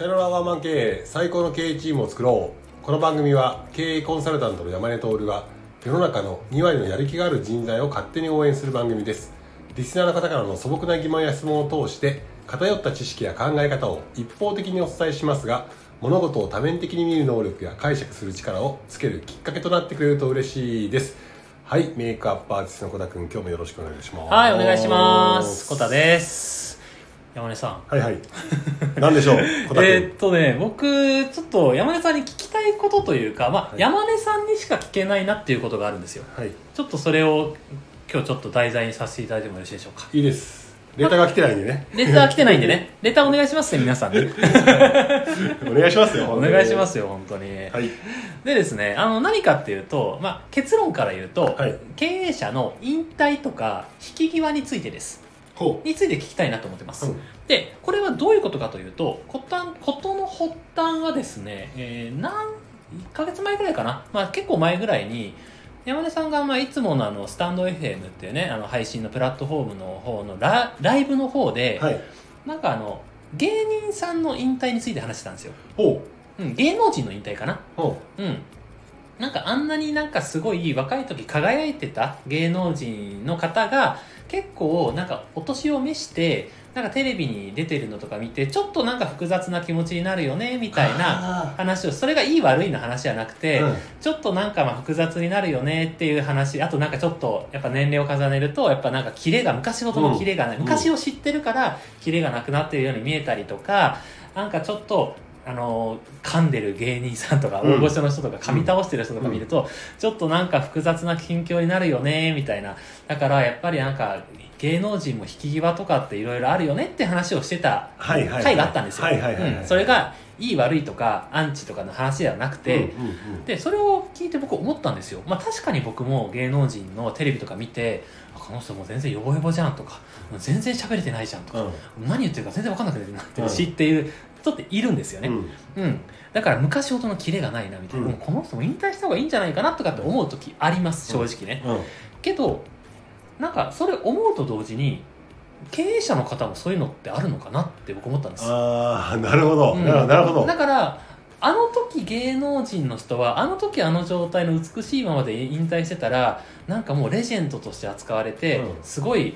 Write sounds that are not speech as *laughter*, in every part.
さよならワンマン経営最高の経営チームを作ろうこの番組は経営コンサルタントの山根徹が世の中の2割のやる気がある人材を勝手に応援する番組ですリスナーの方からの素朴な疑問や質問を通して偏った知識や考え方を一方的にお伝えしますが物事を多面的に見る能力や解釈する力をつけるきっかけとなってくれると嬉しいですはいメイクアップアーティストの小田君今日もよろしくお願いしますはい、お願いします。コタです。山根さん。はいはい何でしょう？*laughs* えーっとね、僕、ちょっと山根さんに聞きたいことというか、まあ、はい山根さんにしか聞けないなっていうことがあるんですよ。はいちょっとそれを今日ちょっと題材にさせていただいてもよろしいでしょうか？いいですレターが来てないんでね *laughs* レター来てないんでね、レターお願いしますね、皆さんね。*laughs* お願いしますよお願いしますよ、本当に。はいでですね、あの、何かっていうと、まあ、結論から言うと、はい経営者の引退とか引き際についてです。ほについて聞きたいなと思ってます。うんで、これはどういうことかというと、ことことの発端はですね、えー、何、1ヶ月前ぐらいかな？まあ結構前ぐらいに、山根さんが、まあ、いつものあの、スタンド FM っていうね、あの、配信のプラットフォームの方のラライブの方で、うはいなんかあの、芸人さんの引退について話してたんですよ。ほうん、芸能人の引退かな？うほうん。なんかあんなになんかすごい若い時輝いてた芸能人の方が結構なんかお年を召してなんかテレビに出てるのとか見てちょっとなんか複雑な気持ちになるよねみうたいなあ話をそれがいい悪いの話じゃなくて、ーうん。ちょっとなんかまあ複雑になるよねっていう話あとなんかちょっとやっぱ年齢を重ねるとやっぱなんかキレが昔ほどのキレがない、うん昔を知ってるからキレがなくなってるように見えたりとかなんかちょっとあの噛んでる芸人さんとかうん。大御所の人とか噛み倒してる人とか見ると、ちょっとなんか複雑な心境になるよねみたいな。だからやっぱりなんか芸能人も引き際とかっていろいろあるよねって話をしてた回があったんですよ、それがいい悪いとかアンチとかの話ではなくて、うんうんうんでそれを聞いて僕思ったんですよ、まあ、確かに僕も芸能人のテレビとか見てあこの人もう全然ヨボヨボじゃんとか全然喋れてないじゃんとか、何言ってるか全然分かんなくなってるし、っていう人っているんですよね、うん。うん。だから昔ほどのキレがないなみたいな、うん。この人も引退した方がいいんじゃないかなとかって思う時あります正直ね、うん。けどなんかそれ思うと同時に経営者の方もそういうのってあるのかなって僕思ったんです。ああなるほど、うん。なるほど。だからあの時芸能人の人はあの時あの状態の美しいままで引退してたらなんかもうレジェンドとして扱われて、うん。すごい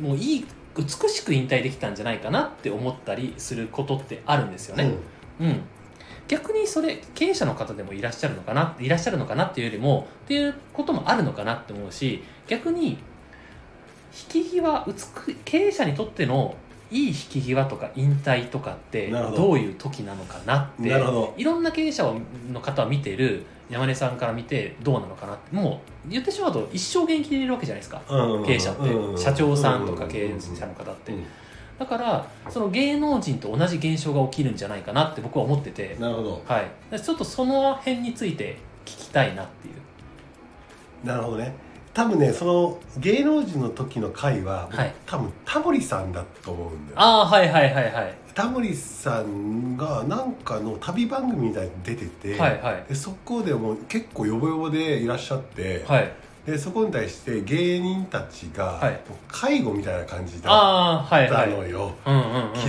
もういい美しく引退できたんじゃないかなって思ったりすることってあるんですよね。うん。逆にそれ経営者の方でもいらっしゃるのかないらっしゃるのかなっていうよりもっていうこともあるのかなって思うし逆に引き際美経営者にとってのいい引き際とか引退とかってど。どういう時なのかなっていろんな経営者の方を見てる山根さんから見てどうなのかなって。もう言ってしまうと一生元気でいるわけじゃないですか。経営者って、社長さんとか経営者の方って、うんだからその芸能人と同じ現象が起きるんじゃないかなって僕は思ってて、なるほど。はい、ちょっとその辺について聞きたいなっていう。なるほどね。多分ねその芸能人の時の回は、はい。多分タモリさんだと思うんだよ。ああはいはいはいはいタモリさんがなんかの旅番組みたいに出てて、はいはい。でそこでもう結構ヨボヨボでいらっしゃって、はい。でそこに対して芸人たちが、はい。介護みたいな感じだったはいのよ、気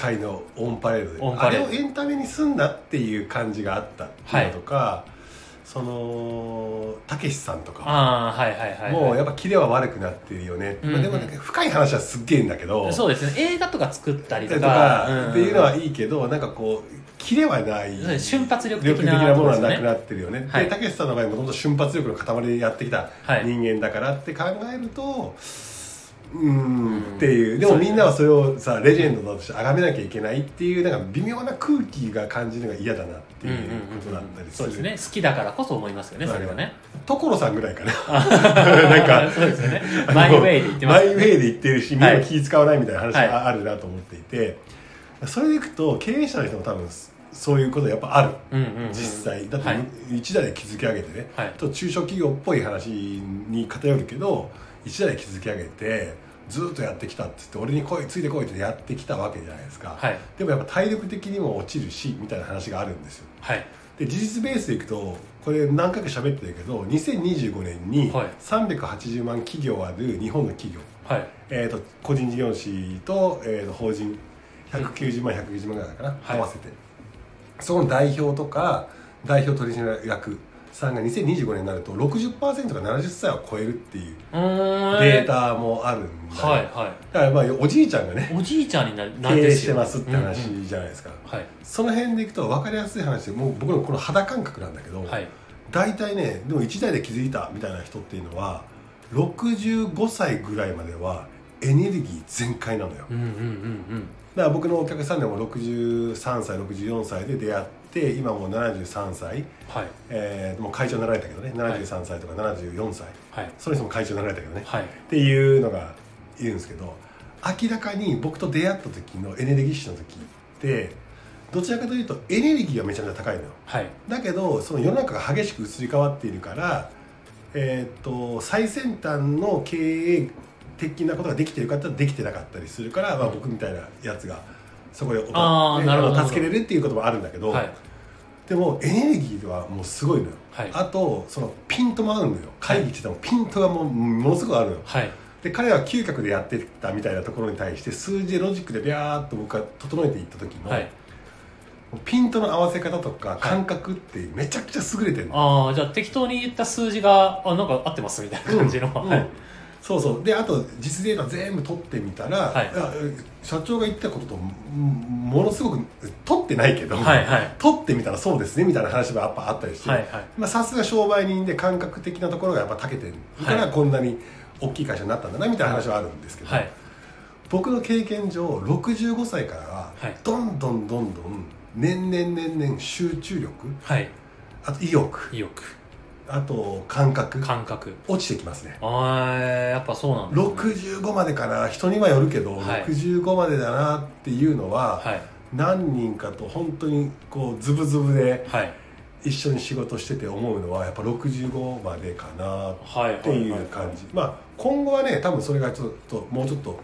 遣いのオンパレードで、あれをエンタメにすんだっていう感じがあったっていうのとか、そのたけしさんとか。ああはいはいはいはい。もうやっぱキレは悪くなってるよね、うんまあでもなんか深い話はすっげえんだけど。そうですね。映画とか作ったりととかっていうのはいいけどなんかこうキレはない。瞬発力力的なものはなくなってるよね。はい。でたけしさんの場合もともと瞬発力の塊でやってきたはい。人間だからって考えるとうーん。っていう。でもみんなはそれをさレジェンドとして崇めなきゃいけないっていうなんか微妙な空気が感じるのが嫌だなっていうことだったりする。そうですね。好きだからこそ思いますよねそれはね。所さんぐらいかな。*laughs* なんかそうですよね。あのマイウェイで言ってますマイウェイで言ってるしみんなはい気使わないみたいな話はい。があるなと思っていて、それでいくと経営者の人も多分そういうことやっぱある。うんうんうん実際。だってはい。一代で築き上げてね、はい。と中小企業っぽい話に偏るけど一代で築き上げてずっとやってきたって言って俺に来いついてこいってやってきたわけじゃないですか、はい。でもやっぱ体力的にも落ちるしみたいな話があるんですよ。はい。で事実ベースでいくとこれ何回か喋ってるけど2025年にはい。380万企業ある日本の企業、はい。えー、と個人事業主と,、えー、と法人190万190万ぐらいだかな、はい。合わせて。そこの代表とか代表取締役さんが2025年になると60%が70歳を超えるっていうデータもあるんだよはいはだからまあおじいちゃんがねいおじいちゃんにな経営してますって話うんうんじゃないですか、はい。その辺でいくと分かりやすい話でもう僕のこの肌感覚なんだけど、はい。大体ねでも1代で気づいたみたいな人っていうのは65歳ぐらいまではエネルギー全開なのよ。うんうんうんだから僕のお客さんでも63歳64歳で出会って今もう73歳、うんはい。えーもう会長になられたけどね。73歳とか74歳、はい。その人も会長になられたけどね、はい。っていうのがいるんですけど明らかに僕と出会った時のエネルギッシュの時ってどちらかというとエネルギーがめちゃめちゃ高いのよ。はい。だけどその世の中が激しく移り変わっているから、えーっと最先端の経営的なことができてるかって言ったらできてなかったりするから、まあ、僕みたいなやつがそこでど助けれるっていうこともあるんだけど、はい。でもエネルギーはもうすごいのよ、はい。あとそのピントも合うのよ。会議しててもピントがもうものすごくあるのよ。はい。で彼は嗅覚でやってたみたいなところに対して数字でロジックでビャーっと僕が整えていった時の、はい。ピントの合わせ方とかい。感覚ってめちゃくちゃ優れてるの、ああじゃあ適当に言った数字があなんか合ってますみたいな感じの、うん。はいそうそう。であと実データ全部取ってみたら、はい。や社長が言ったことともものすごく取ってないけど、はいはい。取ってみたらそうですねみたいな話がやっぱあったりして、さすが商売人で感覚的なところがやっぱ長けてるから、はい。こんなに大きい会社になったんだなみたいな話はあるんですけど、はい。僕の経験上65歳からははい。どんどんどんどん年々年々集中力はい。あと意欲。意欲あと感覚感覚。落ちてきますね。あーやっぱそうなんです、ね、65までかな人にはよるけど、はい。65までだなっていうのは、はい。何人かと本当にこうズブズブではい。一緒に仕事してて思うのはやっぱ65までかなはいっていう感じ、まあ今後はね多分それがちょっともうちょっと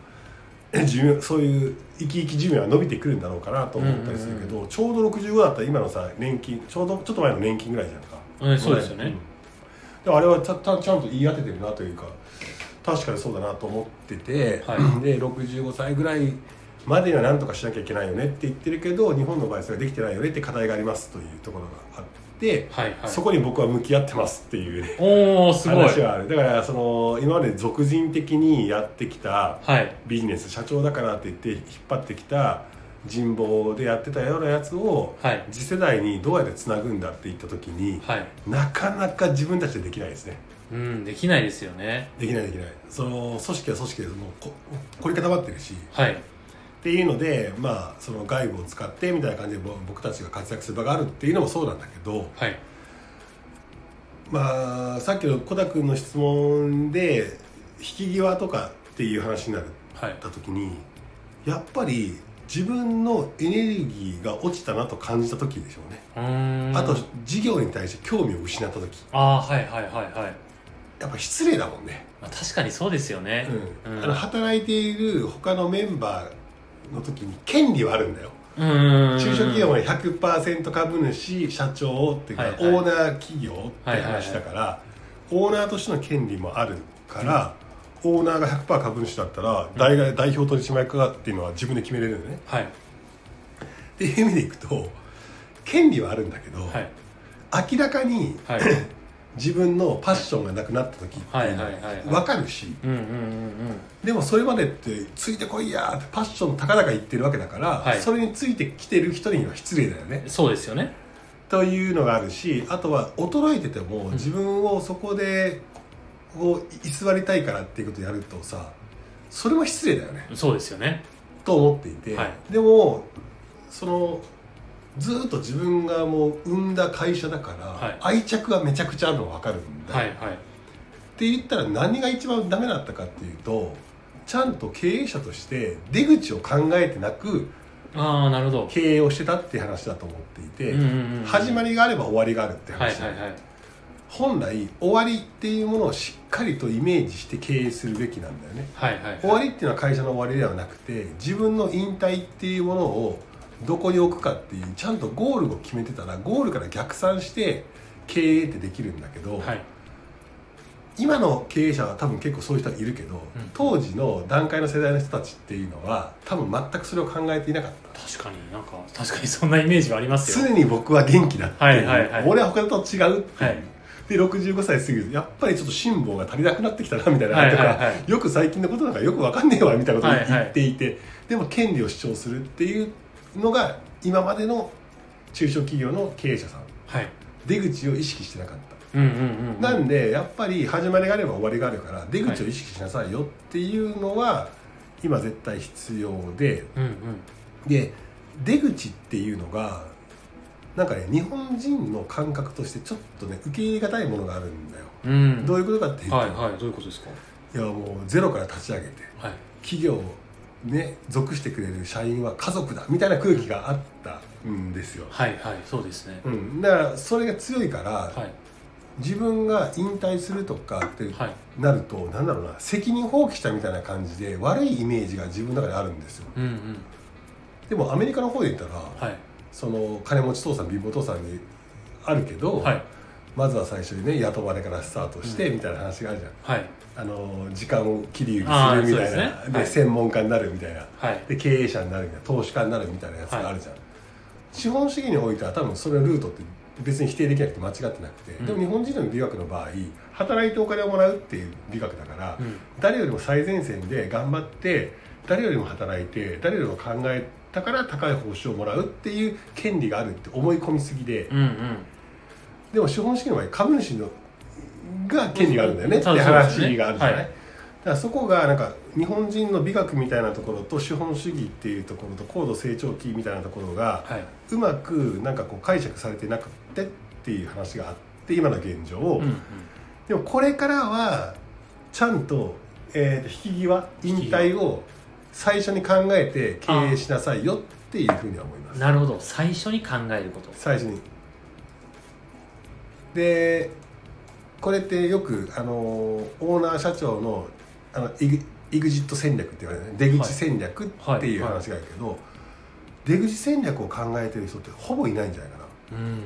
え寿命そういう生き生き寿命は伸びてくるんだろうかなと思ったりするけど、ちょうど65だったら今のさ年金ちょうどちょっと前の年金ぐらいじゃんか、うんそうですよね。ん。であれはちゃちゃんと言い当ててるなというか確かにそうだなと思ってて、はい。*clears throat* で65歳ぐらいまでには何とかしなきゃいけないよねって言ってるけど日本の場合それができてないよねって課題がありますというところがあって、はいはい。そこに僕は向き合ってますっていうね。おおすごい。話はある。だからその今まで俗人的にやってきたはい。ビジネス社長だからって言って引っ張ってきた人望でやってたようなやつをはい。次世代にどうやってつなぐんだって言った時にはい。なかなか自分たちでできないですね。うんできないですよね。できないできない。その組織は組織でもうこ凝り固まってるし。はい。っていうのでまあその外部を使ってみたいな感じでぼ僕たちが活躍する場があるっていうのもそうなんだけどはい。まあさっきの小田君の質問で引き際とかっていう話になるはいた時にやっぱり自分のエネルギーが落ちたなと感じた時でしょうね、あと事業に対して興味を失った時。ああはいはいはいはい、やっぱ失礼だもんね、まあ、確かにそうですよね。うん。うん。あの働いている他のメンバーの時に権利はあるんだよ。中小企業は100%株主社長っていうか、はいはい。オーナー企業って話だから、オーナーとしての権利もあるから、オーナーが100%株主だったら代替代表取締役かっていうのは自分で決めれるのね。はい。っていう意味でいくと権利はあるんだけど、はい。明らかにはい。*clears throat* 自分のパッションがなくなった時って分かるしうんうんうんうん。でもそれまでってついてこいやーってパッション高々言ってるわけだから、はい。それについてきてる人には失礼だよね。そうですよね。というのがあるしあとは衰えてても自分をそこでこう居座りたいからっていうことをやるとさそれも失礼だよね。そうですよね。と思っていて、はい。でもそのずーっと自分がもう生んだ会社だから、はい。愛着がめちゃくちゃあるの分かるんだ。よ、はいはい。って言ったら何が一番ダメだったかっていうとちゃんと経営者として出口を考えてなくああなるほど。経営をしてたっていう話だと思っていて、うんうんうん始まりがあれば終わりがあるってはい話だよはいはい本来終わりっていうものをしっかりとイメージして経営するべきなんだよね。はいはいはい。終わりっていうのは会社の終わりではなくて自分の引退っていうものをどこに置くかっていうちゃんとゴールを決めてたらゴールから逆算して経営ってできるんだけど、はい。今の経営者は多分結構そういう人はいるけど、当時の段階の世代の人たちっていうのは多分全くそれを考えていなかった。確かになんか確かにそんなイメージはありますよ。常に僕は元気だってはいはいはい。俺は他と違うっていう、はいで65歳過ぎるとやっぱりちょっと辛抱が足りなくなってきたなみたいな、とか、はいはい。はいよく最近のことなんかよくわかんねえわみたいなことをはいはい言ってい。て、でも権利を主張するっていうのが今までの中小企業の経営者さん。はい。出口を意識してなかった。うんうんうんうん。なんでやっぱり始まりがあれば終わりがあるから出口を意識しなさいよっていうのは今絶対必要でうんうん。で出口っていうのがなんかね日本人の感覚としてちょっとね受け入れがたいものがあるんだよ。うん。どういうことかっていうと、はいはいどういうことですか？いやもうゼロから立ち上げてはい。企業ね属してくれる社員は家族だみたいな空気があったんですよ、はいはいそうですね。うん、だからそれが強いから、はい。自分が引退するとかってはい。なると、なんだろうな責任放棄したみたいな感じで悪いイメージが自分の中であるんですよ。うんうん。でもアメリカの方で言ったら、はいその金持ち父さん貧乏父さんにあるけど、はい。まずは最初にね雇われからスタートして、みたいな話があるじゃん。はい。あの時間を切り売りするみたいなですね。で,、はい。専門家になるみたいな。はい。で経営者になるみたいな投資家になるみたいなやつがあるじゃん、資本主義においては多分それのルートって別に否定できなくて間違ってなくて、うん。でも日本人の美学の場合働いてお金をもらうっていう美学だから、うん。誰よりも最前線で頑張って誰よりも働いて誰よりも考えたから高い報酬をもらうっていう権利があるって思い込みすぎで、うんうん。でも資本主義の場合株主のが権利があるんだよねって話があるじゃない、はい。だからそこがなんか日本人の美学みたいなところと資本主義っていうところと高度成長期みたいなところがはい。うまくなんかこう解釈されてなくてっていう話があって今の現状、うんうん。でもこれからはちゃんと,、えーと引き際引退を最初に考えて経営しなさいよっていうふうには思います。なるほど。最初に考えること。最初に。でこれってよくあのオーナー社長のあのイグイグジット戦略って言われるね。出口戦略っていう話があるけど、出口戦略を考えてる人ってほぼいないんじゃないかうん。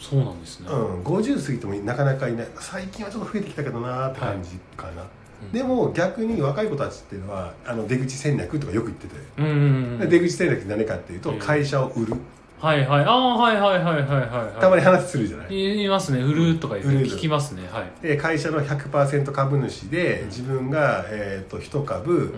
そうなんですね。な、うん、50過ぎてもなかなかいない。最近はちょっと増えてきたけどなーって感じかな、でも逆に若い子たちっていうのはあの出口戦略とかよく言ってて、うんうんうんで出口戦略って何かっていうとうん。会社を売る、はいはい。ああはいはいはいはいはいはいたまに話するじゃない、言いますね。売るとか言って聞きますね。はい。で会社の100%株主でうん。自分が、えー、と1株、うん。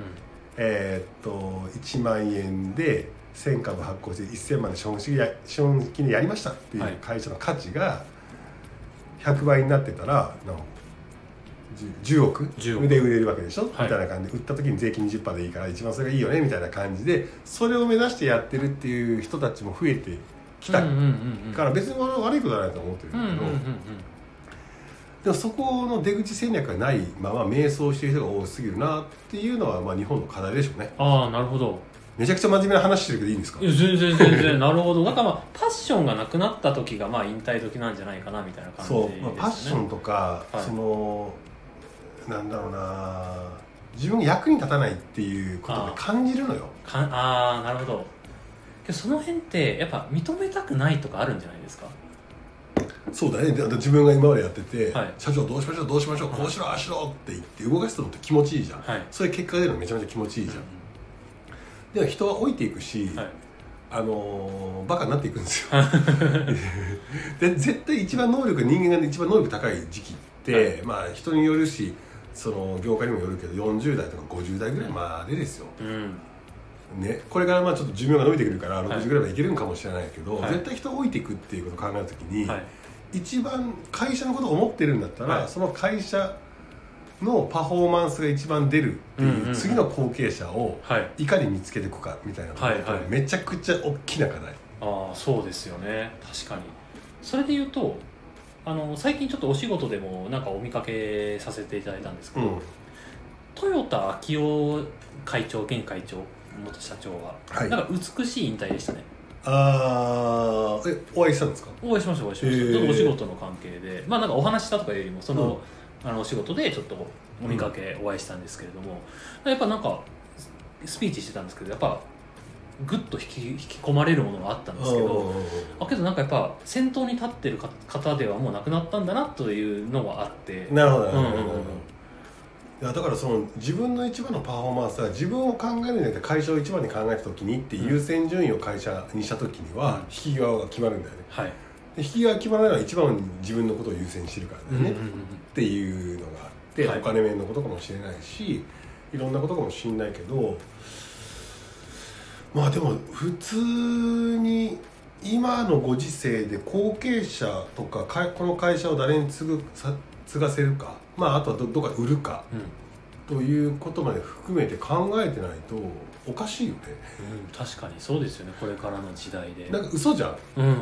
えー、と1万円で1000株発行して1000万で資本主義や資本金でやりましたっていうはい。会社の価値が100倍になってたらな 10, 10億10億で売れるわけでしょ、はい。みたいな感じ。で売った時に税金20%でいいから一番それがいいよねみたいな感じでそれを目指してやってるっていう人たちも増えてきたから別に悪いことはないと思ってるんだけど、でもそこの出口戦略がないまま迷走してる人が多すぎるなっていうのはまあ日本の課題でしょうね。ああなるほど。めちゃくちゃ真面目な話してるけどいいんですか？いや全然全然なるほど。なんかまあパッションがなくなった時がまあ引退時なんじゃないかなみたいな感じそう、ですね。まあ、パッションとか、はい。そのなんだろうな。自分が役に立たないっていうことで感じるのよ。かああなるほど。その辺ってやっぱ認めたくないとかあるんじゃないですか？そうだね。で自分が今までやってて、はい。社長どうしましょうどうしましょうこうしろああしろって言って動かすのって気持ちいいじゃん、はい。そういう結果が出るのめちゃめちゃ気持ちいいじゃん、でも人は老いていくし、はい。あのーバカになっていくんですよ。*laughs* で絶対一番能力人間が一番能力高い時期って、はい。まあ人によるしその業界にもよるけど40代とか50代ぐらいまでですよ、うん。ね、これからまあちょっと寿命が伸びてくるからはい。60ぐらいまでいけるんかもしれないけど、はい。絶対人が老いていくっていうことを考えた時に、はい。一番会社のことを思ってるんだったら、はい。その会社のパフォーマンスが一番出るっていう,、次の後継者をはい。いかに見つけていくかみたいなところめちゃくちゃ大きな課題、ああそうですよね。確かに。それで言うとあの最近ちょっとお仕事でもなんかお見かけさせていただいたんですけど、うん。豊田昭夫会長現会長元社長は、はい。なんか美しい引退でしたね。あーえお会いしたんですか？お会いしましたお会いしました、へー。ちょっとお仕事の関係で。まあなんかお話ししたとかよりもその,、あのお仕事でちょっとお見かけお会いしたんですけれども、やっぱなんかスピーチしてたんですけどやっぱぐっと引き引き込まれるものがあったんですけどあけどなんかやっぱ先頭に立ってるか方ではもうなくなったんだなというのはあって。なるほどなるほど、うんうんうん。いやだからその自分の一番のパフォーマンスは自分を考えるんじゃなくて会社を一番に考えた時にって優先順位を会社にした時には引き際が決まるんだよね。はい、で引き際が決まらないのは一番に自分のことを優先してるからだよね、っていうのがあって、はい。お金面のことかもしれないしいろんなことかもしれないけどまあでも普通に今のご時世で後継者とかかこの会社を誰に継ぐさ継がせるか。まああとはどどっかで売るか。うん。ということまで含めて考えてないとおかしいよね。うん、確かにそうですよねこれからの時代で。なんか嘘じゃん。うんうんう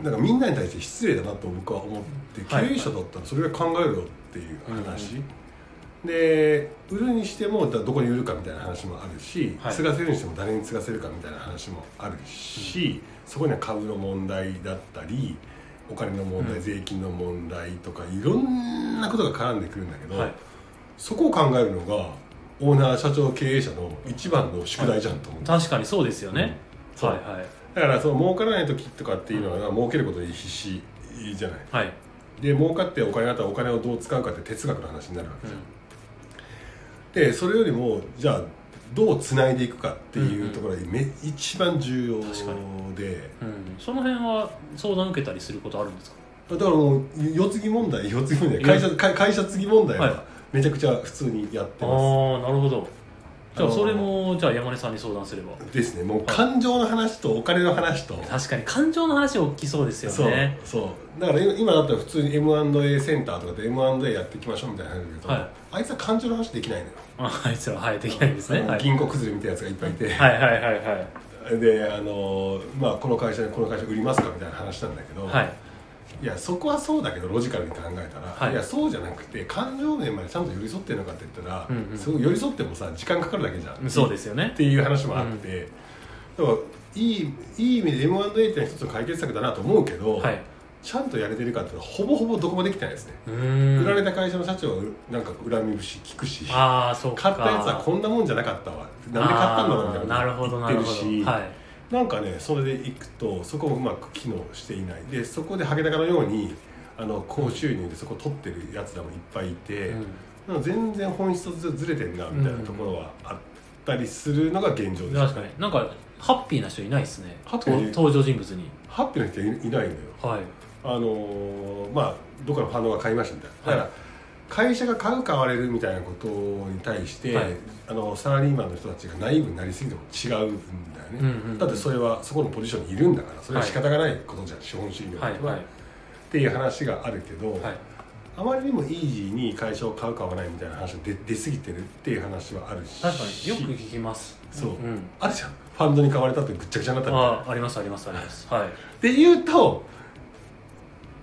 ん。なんかみんなに対して失礼だなと僕は思って経はい。営者だったらそれぐらい考えるよっていう話、で売るにしてもだどこに売るかみたいな話もあるし、はい。継がせるにしても誰に継がせるかみたいな話もあるし、そこには株の問題だったりお金の問題、うん。税金の問題とかいろんなことが絡んでくるんだけど、はい。そこを考えるのがオーナー社長経営者の一番の宿題じゃんと思う、確かにそうですよね、そう。はいはい。だからその儲からない時とかっていうのは、儲けることに必死じゃない。はい、で儲かってお金があったらお金をどう使うかって哲学の話になるわけうじゃん、ん、でそれよりもじゃあどうつないでいくかっていうところがめ、一番重要で。うん、その辺は相談受けたりすることあるんですか？だからもう世継ぎ問題世継ぎ問題。会社会会社継ぎ問題はめちゃくちゃ普通にやってああまなるほどじゃあそれもじゃあ山根さんに相談すれば。すですね。もう感情の話とお金の話と、確かに感情の話大きそうですよね。そうそう。だから今今だったら普通に M&A センターとかで M&A やっていきましょうみたいな話だけど、はい。あいつは感情の話できないのよ。ああいつらはいできないんですね、銀行崩れみたいなやつがいっぱいいて、はいはいはいはい。であのまあこの会社にこの会社売りますかみたいな話なんだけど、はいい、やそこはそうだけどロジカルに考えたら、はい。い、やそうじゃなくて感情面までちゃんと寄り添ってるのかって言ったら、うんうんすごい寄り添ってもさ時間かかるだけじゃん。そうですよね。っていう話もあって、だからいいいい意味で M&A っていうのは一つの解決策だなと思うけど、はい。ちゃんとやれてるかっていうのはほぼほぼどこもできてないですね、売られた会社の社長はなんか恨み節聞くしああそうか。買ったやつはこんなもんじゃなかったわ。なんで買ったんだろうみたいななるほどなるほど。はいなんかねそれでいくとそこをうまく機能していない。でそこでハゲタカのようにあの高収入でそこを取ってるやつらもいっぱいいて、うん。全然本質とずれてるなみたいなところはあったりするのが現状です、確かに。なんかハッピーな人いないですね。登場人物に。ハッピーな人いいないのよ。はい。あのーまあどっかのファンドが買いましたみたいな。だから、はい会社が買う買われるみたいなことに対して、はい。あのサラリーマンの人たちがナイーブになりすぎても違うんだよね、うんうんうん。だってそれはそこのポジションにいるんだからそれは仕方がないことじゃん、資本主義においては、はい。はい。っていう話があるけど、はい。あまりにもイージーに会社を買う買わないみたいな話が出出過ぎてるっていう話はあるし。確かによく聞きます。そう、ん、あるじゃん。ファンドに買われたってぐっちゃぐちゃになったみたいなありますありますあります。はい。で言うと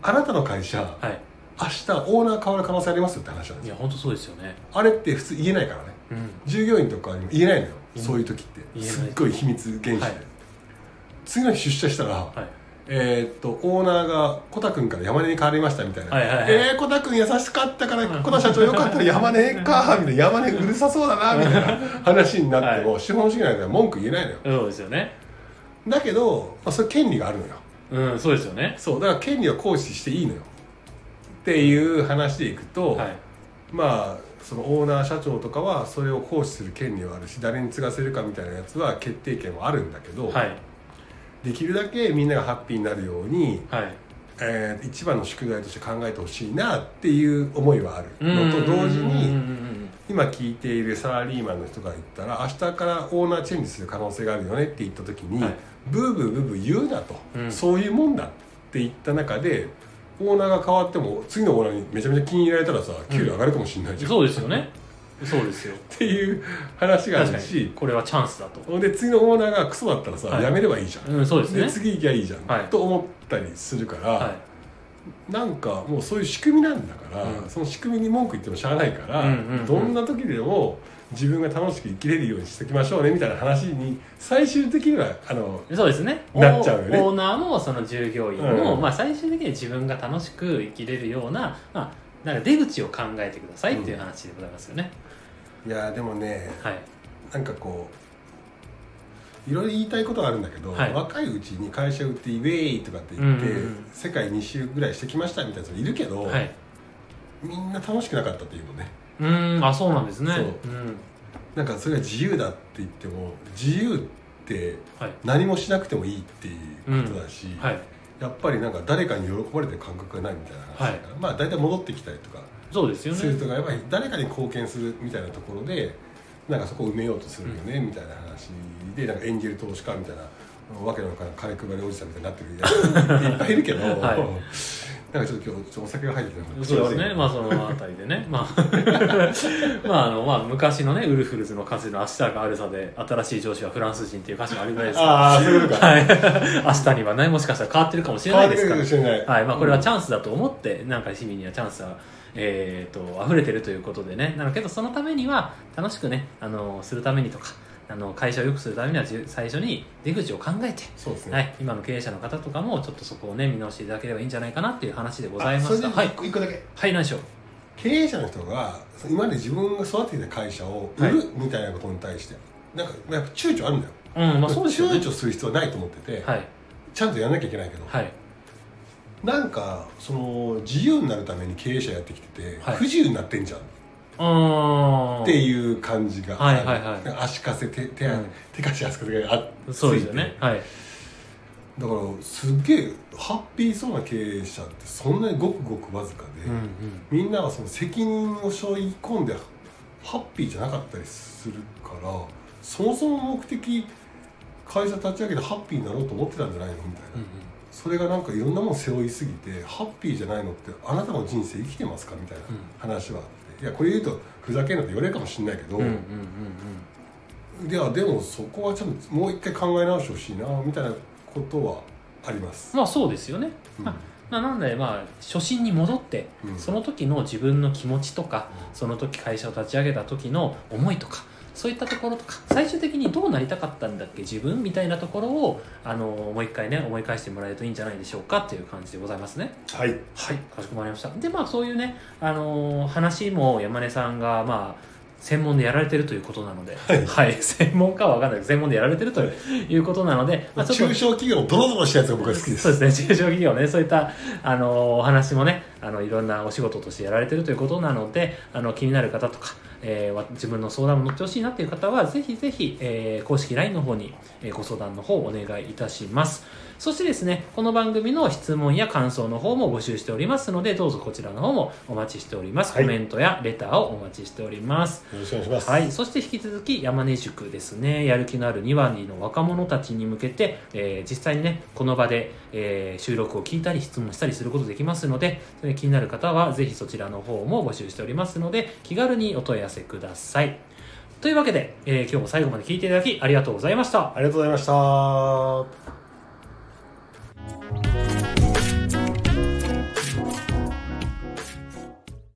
あなたの会社はい明日オーナー変わる可能性ありますよって話なんですよ。いや本当そうですよね。あれって普通言えないからね。うん。従業員とかにも言えないのよ。うんそういう時って言えない。すっごい秘密厳守で、はい。次の日出社したら、はい。えーっとオーナーがコタ君から山根に変わりましたみたいな「はいはいはい。えー、コタ君優しかったからコタ社長よかったら山根か」みたいな「山根うるさそうだな」みたいな話になっても、は資本主義なんでは文句言えないのよ。そうですよね。だけど、まあ、それ権利があるのよ。うんそうですよね。そう。だから権利を行使していいのよっていう話でいくと、はい。まあそのオーナー社長とかはそれを行使する権利はあるし誰に継がせるかみたいなやつは決定権はあるんだけど、はい。できるだけみんながハッピーになるように、はい。えー一番の宿題として考えてほしいなっていう思いはあるのと同時にうん今聞いているサラリーマンの人が言ったら明日からオーナーチェンジする可能性があるよねって言った時に、はい。ブーブーブーブー言うなと、うん。そういうもんだって言った中でオーナーが変わっても次のオーナーにめちゃめちゃ気に入られたらさ給料上がるかもしれないじゃん、そうですよね。そうですよ。っていう話があるしに。これはチャンスだと。で次のオーナーがクソだったらさ、はい。辞めればいいじゃん、うんそうですね。次行きゃいいじゃん、はい。と思ったりするから、はい。なんかもうそういう仕組みなんだから、うん。その仕組みに文句言ってもしゃあないから、うんうんうん。どんな時でも自分が楽しく生きれるようにしておきましょうねみたいな話に最終的にはあのそうですね。なっちゃうよね。オーナーもその従業員も、うん。まあ、最終的には自分が楽しく生きれるような,、まあ、なんか出口を考えてくださいっていう話でございますよね、いやでもねはい。なんかこいろいろ言いたいことがあるんだけど、はい。若いうちに会社売ってイベーイとかって言って、うんうんうん。世界2周ぐらいしてきましたみたいな人いるけど、はい。みんな楽しくなかったっていうのねうーんあそうなんですね。そう。うん。なんかそれが自由だって言っても自由ってはい。何もしなくてもいいっていうことだし、はい。やっぱりなんか誰かに喜ばれてる感覚がないみたいな話だから、まあ大体戻ってきたりとかそうですよするねとかやっぱり誰かに貢献するみたいなところでなんかそこを埋めようとするよね、みたいな話でなん。かエンジェル投資家みたいなわけのわからん金配りおじさんみたいになってるやついっぱいいるけど、はいなんかちょっと今日お酒が入っててそうですね。まあそのあたりでね。*laughs* まあ。*laughs* まああのまあ昔のねウルフルズの歌詞の「明日があるさ」で新しい上司はフランス人っていう歌詞があるぐらいですああそういうことか、はい、*laughs* 明日にはねもしかしたら変わってるかもしれない。ですから変わってくるかもしれない。はい。まあ、これはチャンスだと思って、なんか市民にはチャンスは、えー、と溢れてるということでね。なのけどそのためには楽しくねあのするためにとかあの会社を良くするためには最初に出口を考えて、そうですね、はい、今の経営者の方とかもちょっとそこをね見直していただければいいんじゃないかなっていう話でございました。はい。一個だけ。はい何でしょう？経営者の人が今まで自分が育ててきた会社を売るみたいなことに対して、なんかやっぱ躊躇あるんだよ、うんまあそうですよね。躊躇する必要はないと思ってて、はい。ちゃんとやらなきゃいけないけど、はい。なんかその自由になるために経営者やってきてて、はい。不自由になってんじゃん。っうーんていう感じがはいはいはい。足かせ手手,、うん。手かし足かせがあそうですよね。はい。だからすっげえハッピーそうな経営者ってそんなにごくごくわずかで、うんうん。みんなはその責任を背負い込んでハッピーじゃなかったりするからそもそも目的会社立ち上げてハッピーになろうと思ってたんじゃないのみたいな、うんそれがなんかいろんなもの背負いすぎてハッピーじゃないのってあなたの人生生きてますかみたいな話はあっていやこれ言うとふざけんなって言われるかもしれないけど、うんうんうんうん。いやでもそこはちょっともう一回考え直してほしいなみたいなことはあります。まあそうですよね、うん。まあまあ、なんでまあ初心に戻って、うん。その時の自分の気持ちとか、その時会社を立ち上げた時の思いとかそういったところとか最終的にどうなりたかったんだっけ自分みたいなところをあのもう一回ね思い返してもらえるといいんじゃないでしょうかっていう感じでございますね。はい。はい。かしこまりました。でまあそういうねあの話も山根さんがまあ専門でやられてるということなので、はい、専門家は分かんない。けど専門でやられてるということなので、まあ、中小企業のドロドロしたやつが僕は好きです。そうですね、中小企業ね、そういった、あの、お話もね、あの、いろんなお仕事としてやられてるということなので、あの、気になる方とか、えー自分の相談を乗ってほしいなという方は、ぜひぜひ、えー公式 LINE の方に、ご相談の方をお願いいたします。そしてですね、この番組の質問や感想の方も募集しておりますので、どうぞこちらの方もお待ちしております。はいコメントやレターをお待ちしております。よろしくお願いします。はい、そして引き続き山根塾ですねやる気のある2割の若者たちに向けて、えー実際にねこの場で、えー収録を聞いたり質問したりすることできますのでそれ気になる方はぜひそちらの方も募集しておりますので気軽にお問い合わせくださいというわけで、えー今日も最後まで聞いていただきありがとうございましたありがとうございました。